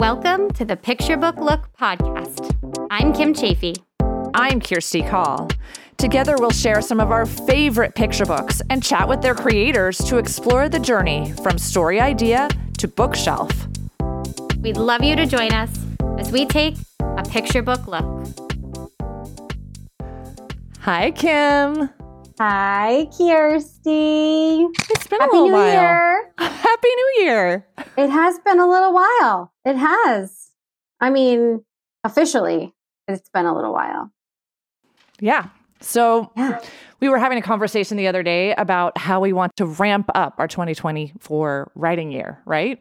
Welcome to the Picture Book Look podcast. I'm Kim Chaffee. I'm Kirsti Call. Together, we'll share some of our favorite picture books and chat with their creators to explore the journey from story idea to bookshelf. We'd love you to join us as we take a picture book look. Hi, Kim. Hi, Kirsti. It's been Happy a little New while. Year. Happy New Year. It has been a little while. It has. I mean, officially, it's been a little while. Yeah. So, Yeah. we were having a conversation the other day about how we want to ramp up our 2024 writing year, right?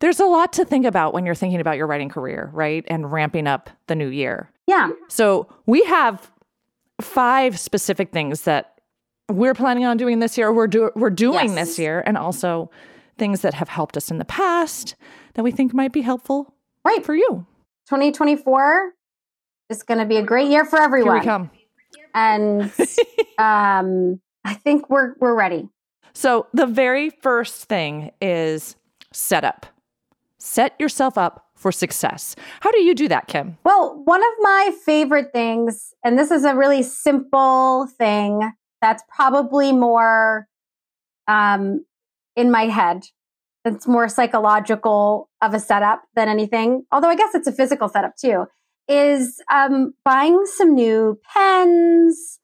There's a lot to think about when you're thinking about your writing career, right? And ramping up the new year. Yeah. So we have five specific things that we're planning on doing this year. We're do- we're doing Yes. this year, and also things that have helped us in the past that we think might be helpful Right. for you. 2024 is going to be a great year for everyone. Here we come. And um, I think we're we're ready. So the very first thing is setup. Set yourself up for success. How do you do that, Kim? Well, one of my favorite things, and this is a really simple thing that's probably more um, in my head. It's more psychological of a setup than anything, although I guess it's a physical setup too, is um, buying some new pens,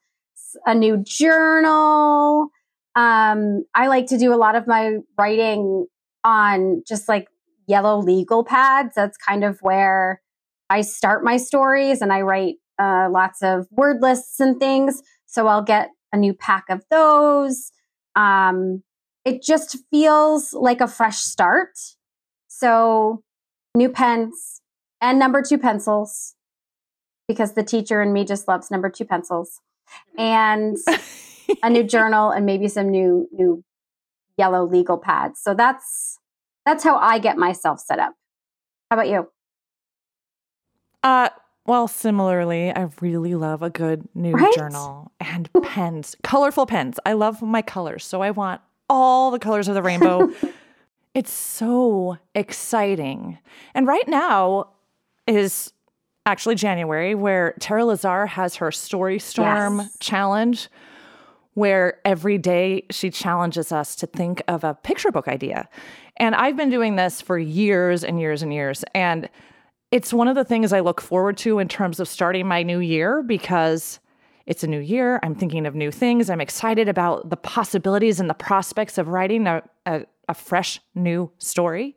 a new journal. Um, I like to do a lot of my writing on just like yellow legal pads. That's kind of where I start my stories and I write uh, lots of word lists and things. So I'll get a new pack of those. Um, it just feels like a fresh start. So new pens and number two pencils because the teacher in me just loves number two pencils and a new journal and maybe some new new yellow legal pads. So that's that's how I get myself set up. How about you? Uh, well, similarly, I really love a good new Right? journal and pens, colorful pens. I love my colors, so I want all the colors of the rainbow. it's so exciting. And right now is actually January, where Tara Lazar has her Storystorm Yes. challenge, where every day she challenges us to think of a picture book idea. And I've been doing this for years and years and years. And it's one of the things I look forward to in terms of starting my new year because it's a new year. I'm thinking of new things. I'm excited about the possibilities and the prospects of writing a, a, a fresh new story.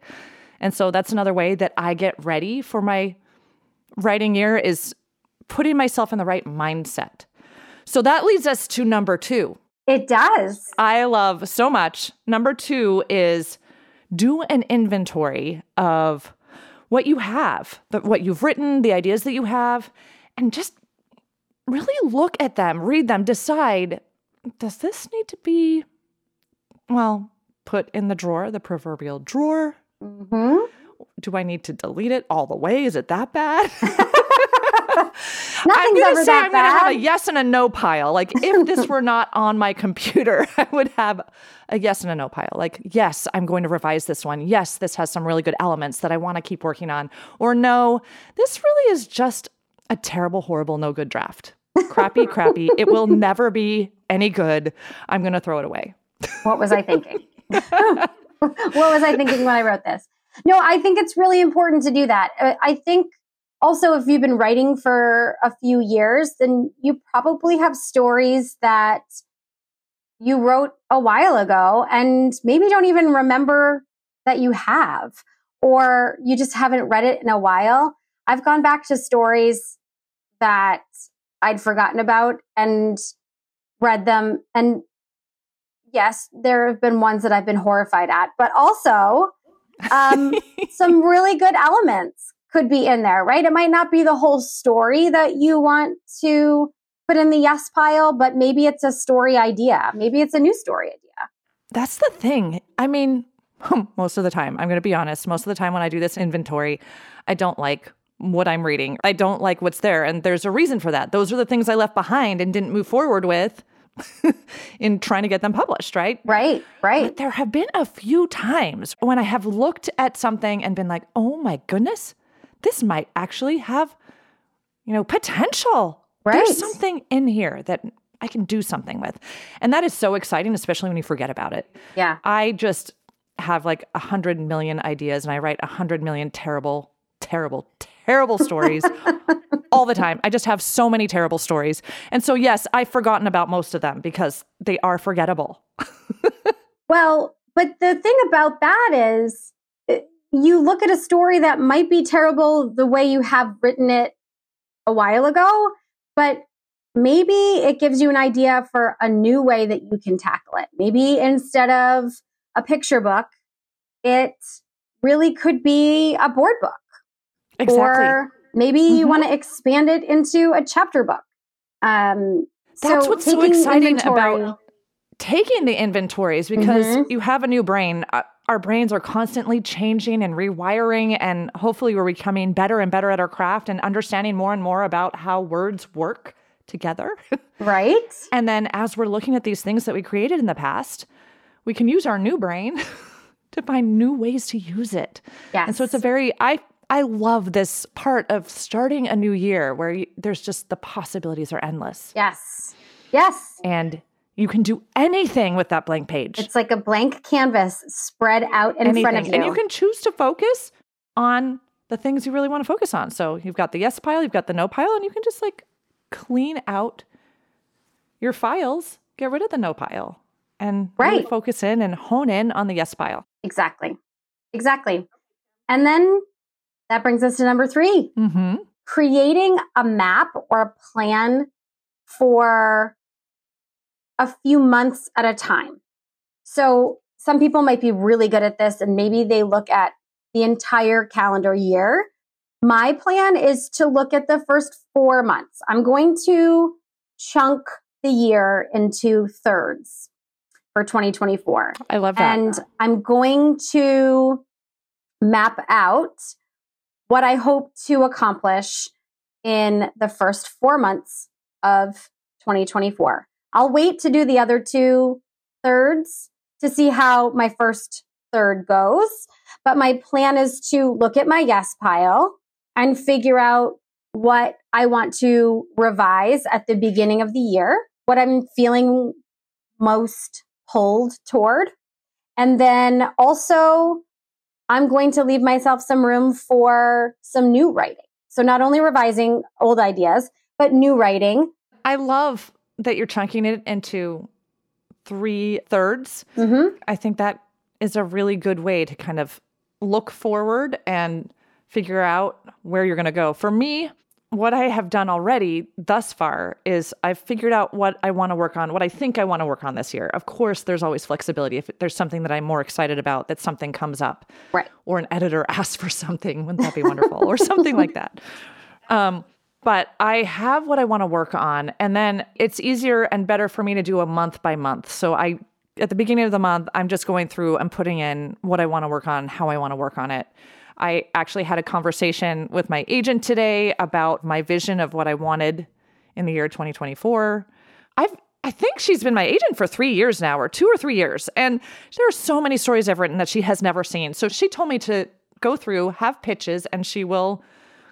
And so that's another way that I get ready for my writing year is putting myself in the right mindset. So that leads us to number two. It does. I love so much. Number two is do an inventory of what you have, the, what you've written, the ideas that you have, and just really look at them, read them, decide does this need to be, well, put in the drawer, the proverbial drawer? hmm Do I need to delete it all the way? Is it that bad? I'm gonna ever say I'm gonna have a yes and a no pile. Like if this were not on my computer, I would have a yes and a no pile. Like yes, I'm going to revise this one. Yes, this has some really good elements that I want to keep working on. Or no, this really is just a terrible, horrible, no good draft. Crappy, crappy. It will never be any good. I'm going to throw it away. What was I thinking? what was I thinking when I wrote this? No, I think it's really important to do that. Uh, I think also if you've been writing for a few years, then you probably have stories that you wrote a while ago and maybe don't even remember that you have, or you just haven't read it in a while. I've gone back to stories that I'd forgotten about and read them. And yes, there have been ones that I've been horrified at, but also um, some really good elements could be in there, right? It might not be the whole story that you want to put in the yes pile, but maybe it's a story idea. Maybe it's a new story idea. That's the thing. I mean, most of the time, I'm going to be honest, most of the time when I do this inventory, I don't like what I'm reading. I don't like what's there. And there's a reason for that. Those are the things I left behind and didn't move forward with in trying to get them published, right? Right, right. But there have been a few times when I have looked at something and been like, oh my goodness, this might actually have, you know, potential. Right. There's something in here that I can do something with. And that is so exciting, especially when you forget about it. Yeah. I just have like a hundred million ideas and I write a hundred million terrible, terrible, terrible stories all the time. I just have so many terrible stories. And so, yes, I've forgotten about most of them because they are forgettable. well, but the thing about that is you look at a story that might be terrible the way you have written it a while ago, but maybe it gives you an idea for a new way that you can tackle it. Maybe instead of a picture book, it really could be a board book. Exactly. Or maybe mm-hmm. you want to expand it into a chapter book. Um, That's so what's so exciting about taking the inventories because mm-hmm. you have a new brain. Uh, our brains are constantly changing and rewiring, and hopefully, we're becoming better and better at our craft and understanding more and more about how words work together. Right. and then as we're looking at these things that we created in the past, we can use our new brain to find new ways to use it. Yes. And so it's a very I I love this part of starting a new year where you, there's just the possibilities are endless. Yes. Yes. And you can do anything with that blank page. It's like a blank canvas spread out in anything. front of you. And you can choose to focus on the things you really want to focus on. So you've got the yes pile, you've got the no pile, and you can just like clean out your files, get rid of the no pile, and right. really focus in and hone in on the yes pile. Exactly. Exactly. And then that brings us to number 3 mm-hmm. creating a map or a plan for a few months at a time. So some people might be really good at this and maybe they look at the entire calendar year. My plan is to look at the first four months. I'm going to chunk the year into thirds for 2024. I love that. And I'm going to map out what I hope to accomplish in the first four months of 2024. I'll wait to do the other two thirds to see how my first third goes. But my plan is to look at my yes pile and figure out what I want to revise at the beginning of the year, what I'm feeling most pulled toward. And then also, I'm going to leave myself some room for some new writing. So, not only revising old ideas, but new writing. I love that you're chunking it into three thirds. Mm-hmm. I think that is a really good way to kind of look forward and figure out where you're going to go. For me, what I have done already thus far is I've figured out what I want to work on, what I think I want to work on this year. Of course, there's always flexibility. If there's something that I'm more excited about, that something comes up, right? Or an editor asks for something, wouldn't that be wonderful? or something like that. Um, but I have what I want to work on, and then it's easier and better for me to do a month by month. So I, at the beginning of the month, I'm just going through and putting in what I want to work on, how I want to work on it. I actually had a conversation with my agent today about my vision of what I wanted in the year 2024. I've I think she's been my agent for three years now, or two or three years. And there are so many stories I've written that she has never seen. So she told me to go through, have pitches, and she will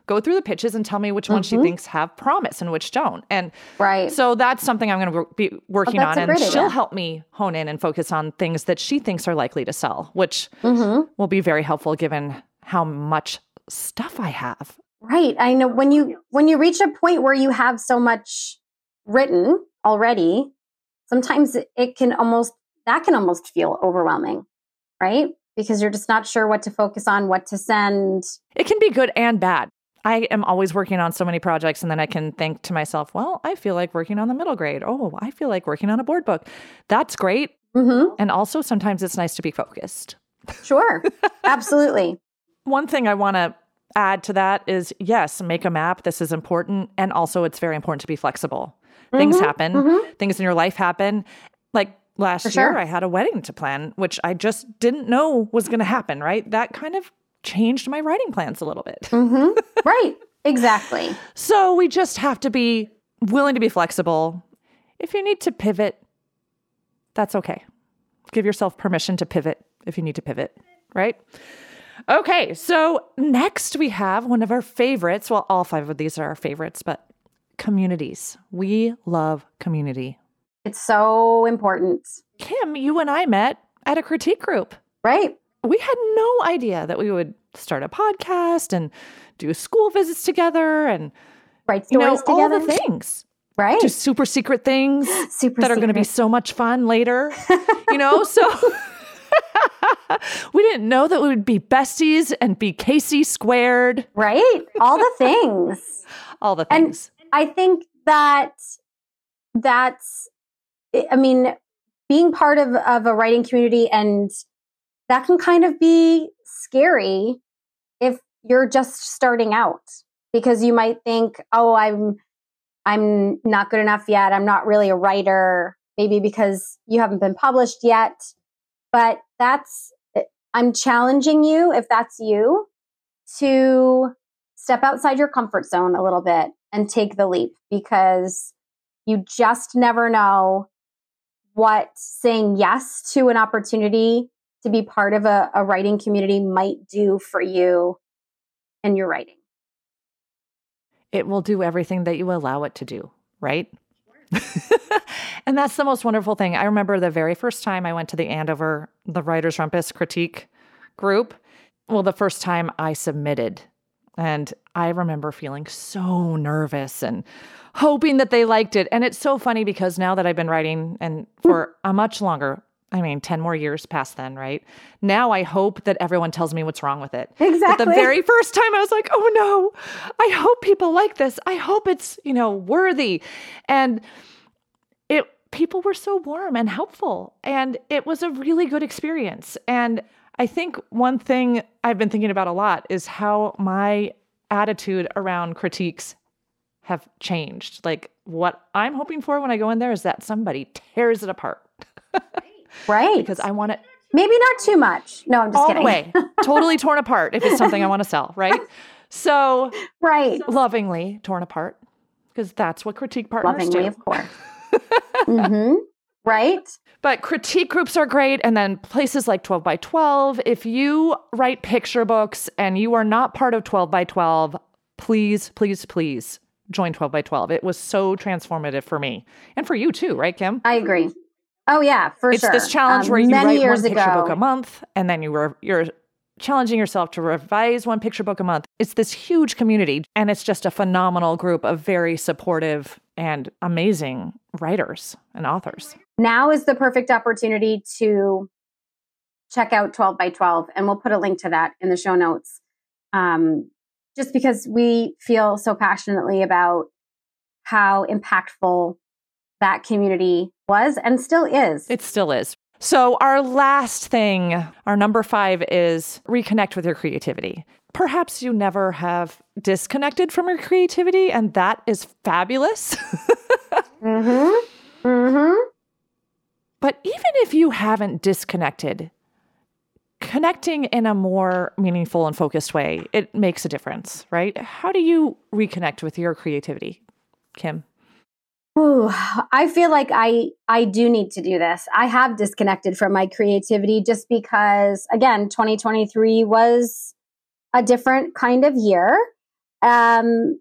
go through the pitches and tell me which mm-hmm. ones she mm-hmm. thinks have promise and which don't. And right. so that's something I'm going to be working on. And she'll help me hone in and focus on things that she thinks are likely to sell, which mm-hmm. will be very helpful given how much stuff I have. Right. I know when you when you reach a point where you have so much written already, sometimes it can almost that can almost feel overwhelming, right? Because you're just not sure what to focus on, what to send. It can be good and bad. I am always working on so many projects, and then I can think to myself, well, I feel like working on the middle grade. Oh, I feel like working on a board book. That's great. Mm-hmm. And also, sometimes it's nice to be focused. Sure. Absolutely. One thing I want to add to that is yes, make a map. This is important. And also, it's very important to be flexible. Mm-hmm, Things happen, mm-hmm. things in your life happen. Like last year. I had a wedding to plan, which I just didn't know was going to happen, right? That kind of changed my writing plans a little bit. Mm-hmm. right. Exactly. so we just have to be willing to be flexible. If you need to pivot, that's okay. Give yourself permission to pivot if you need to pivot, right? Okay, so next we have one of our favorites. Well, all five of these are our favorites, but communities. We love community. It's so important. Kim, you and I met at a critique group. Right. We had no idea that we would start a podcast and do school visits together and Write you know stories together. all the things. right. Just super secret things Super that are going to be so much fun later. you know, so we didn't know that we would be besties and be Casey squared, right. All the things. all the things. And-. I think that that's, I mean, being part of, of a writing community and that can kind of be scary if you're just starting out because you might think, oh, I'm, I'm not good enough yet. I'm not really a writer, maybe because you haven't been published yet. But that's, eh, I'm challenging you, if that's you, to step outside your comfort zone a little bit and take the leap because you just never know what saying yes to an opportunity to be part of a, a writing community might do for you and your writing. it will do everything that you allow it to do, right? and that's the most wonderful thing. I remember the very first time I went to the Andover, the Writers Rumpus critique group. Well, the first time I submitted, and I remember feeling so nervous and hoping that they liked it. And it's so funny because now that I've been writing and for a much longer, I mean, 10 more years past then, right? Now I hope that everyone tells me what's wrong with it. But Exactly. the very first time I was like, oh no, I hope people like this. I hope it's, you know, worthy. And it people were so warm and helpful. And it was a really good experience. And I think one thing I've been thinking about a lot is how my attitude around critiques have changed. Like what I'm hoping for when I go in there is that somebody tears it apart right. because I want it Maybe not too much. No, I'm just all kidding. the way, totally torn apart if it's something I want to sell, right? So Right. lovingly torn apart because that's what critique partners Lovingly, do. of course. hmm Right. But critique groups are great. And then places like 12 by 12. If you write picture books and you are not part of 12 by 12, please, please, please join 12 by 12. It was so transformative for me and for you too, right, Kim? I agree. Oh yeah, for it's sure. It's this challenge Um, where you write one picture ago, book a month and then you were you're challenging yourself to revise one picture book a month. It's this huge community and it's just a phenomenal group of very supportive and amazing writers and authors. now is the perfect opportunity to check out 12 by 12 and we'll put a link to that in the show notes um, just because we feel so passionately about how impactful that community was and still is It still is. So, our last thing, our number five is reconnect with your creativity. Perhaps you never have disconnected from your creativity, and that is fabulous. mm-hmm mm-hmm but even if you haven't disconnected, connecting in a more meaningful and focused way, it makes a difference, right? How do you reconnect with your creativity, Kim? Ooh, I feel like I I do need to do this. I have disconnected from my creativity just because again, 2023 was a different kind of year. Um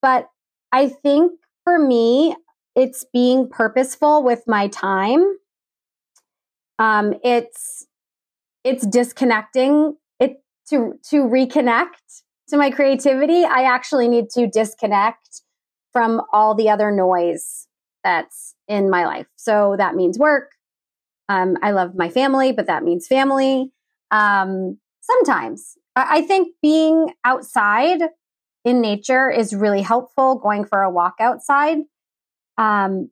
but I think for me it's being purposeful with my time. Um it's it's disconnecting it to to reconnect to my creativity. I actually need to disconnect from all the other noise that's in my life. So that means work. Um, I love my family, but that means family. Um, sometimes I, I think being outside in nature is really helpful. Going for a walk outside, um,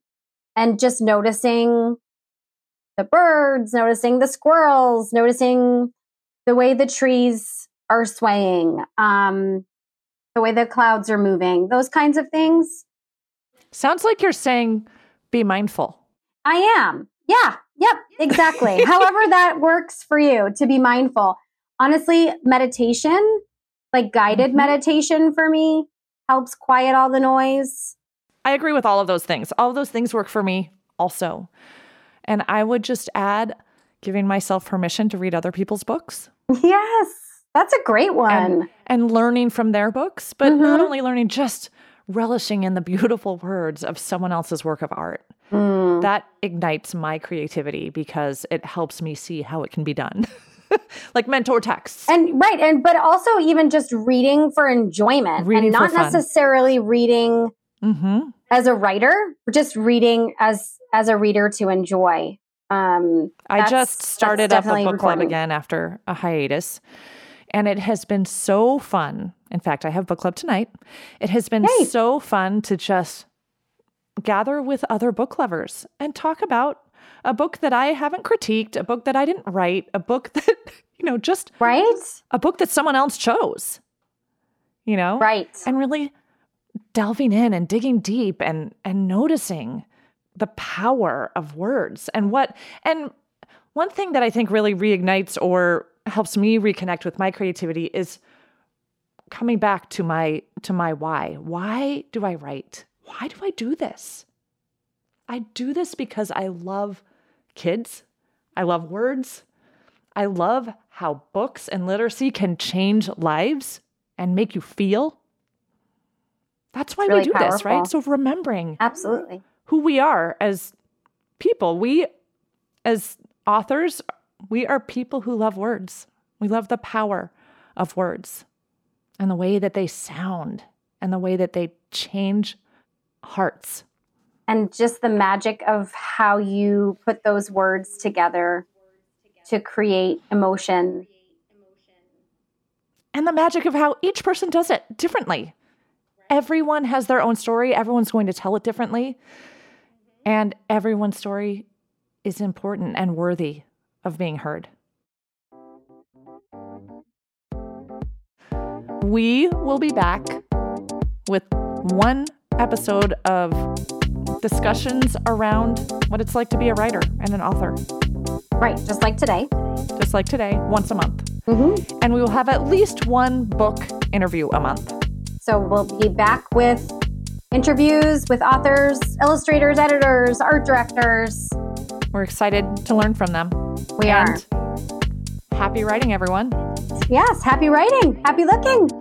and just noticing the birds, noticing the squirrels, noticing the way the trees are swaying, um, the way the clouds are moving, those kinds of things. Sounds like you're saying be mindful. I am. Yeah. Yep. Exactly. However, that works for you to be mindful. Honestly, meditation, like guided Mhm. meditation for me, helps quiet all the noise. I agree with all of those things. All of those things work for me also. And I would just add giving myself permission to read other people's books. Yes, that's a great one. And, and learning from their books, but Mm-hmm. not only learning, just relishing in the beautiful words of someone else's work of art. Mm. That ignites my creativity because it helps me see how it can be done. like mentor texts. And right, and but also even just reading for enjoyment Reading and not necessarily reading hmm as a writer, just reading as as a reader to enjoy. Um, I just started up a book club again after a hiatus. And it has been so fun. In fact, I have book club tonight. It has been Yay. so fun to just gather with other book lovers and talk about a book that I haven't critiqued, a book that I didn't write, a book that, you know, just right, a book that someone else chose, you know? right, and really delving in and digging deep and and noticing the power of words and what and one thing that I think really reignites or helps me reconnect with my creativity is coming back to my to my why. Why do I write? Why do I do this? I do this because I love kids. I love words. I love how books and literacy can change lives and make you feel. That's why It's we really do this, right? So remembering absolutely. who we are as people, we as authors, we are people who love words. We love the power of words and the way that they sound and the way that they change hearts. And just the magic of how you put those words together to create emotion. and the magic of how each person does it differently. Everyone has their own story, everyone's going to tell it differently. And everyone's story is important and worthy of being heard. We will be back with one episode of discussions around what it's like to be a writer and an author, Right, just like today. just like today, once a month. Mm-hmm. And we will have at least one book interview a month. So we'll be back with interviews with authors, illustrators, editors, art directors. We're excited to learn from them. We are. Happy writing, everyone. Yes, happy writing, happy looking.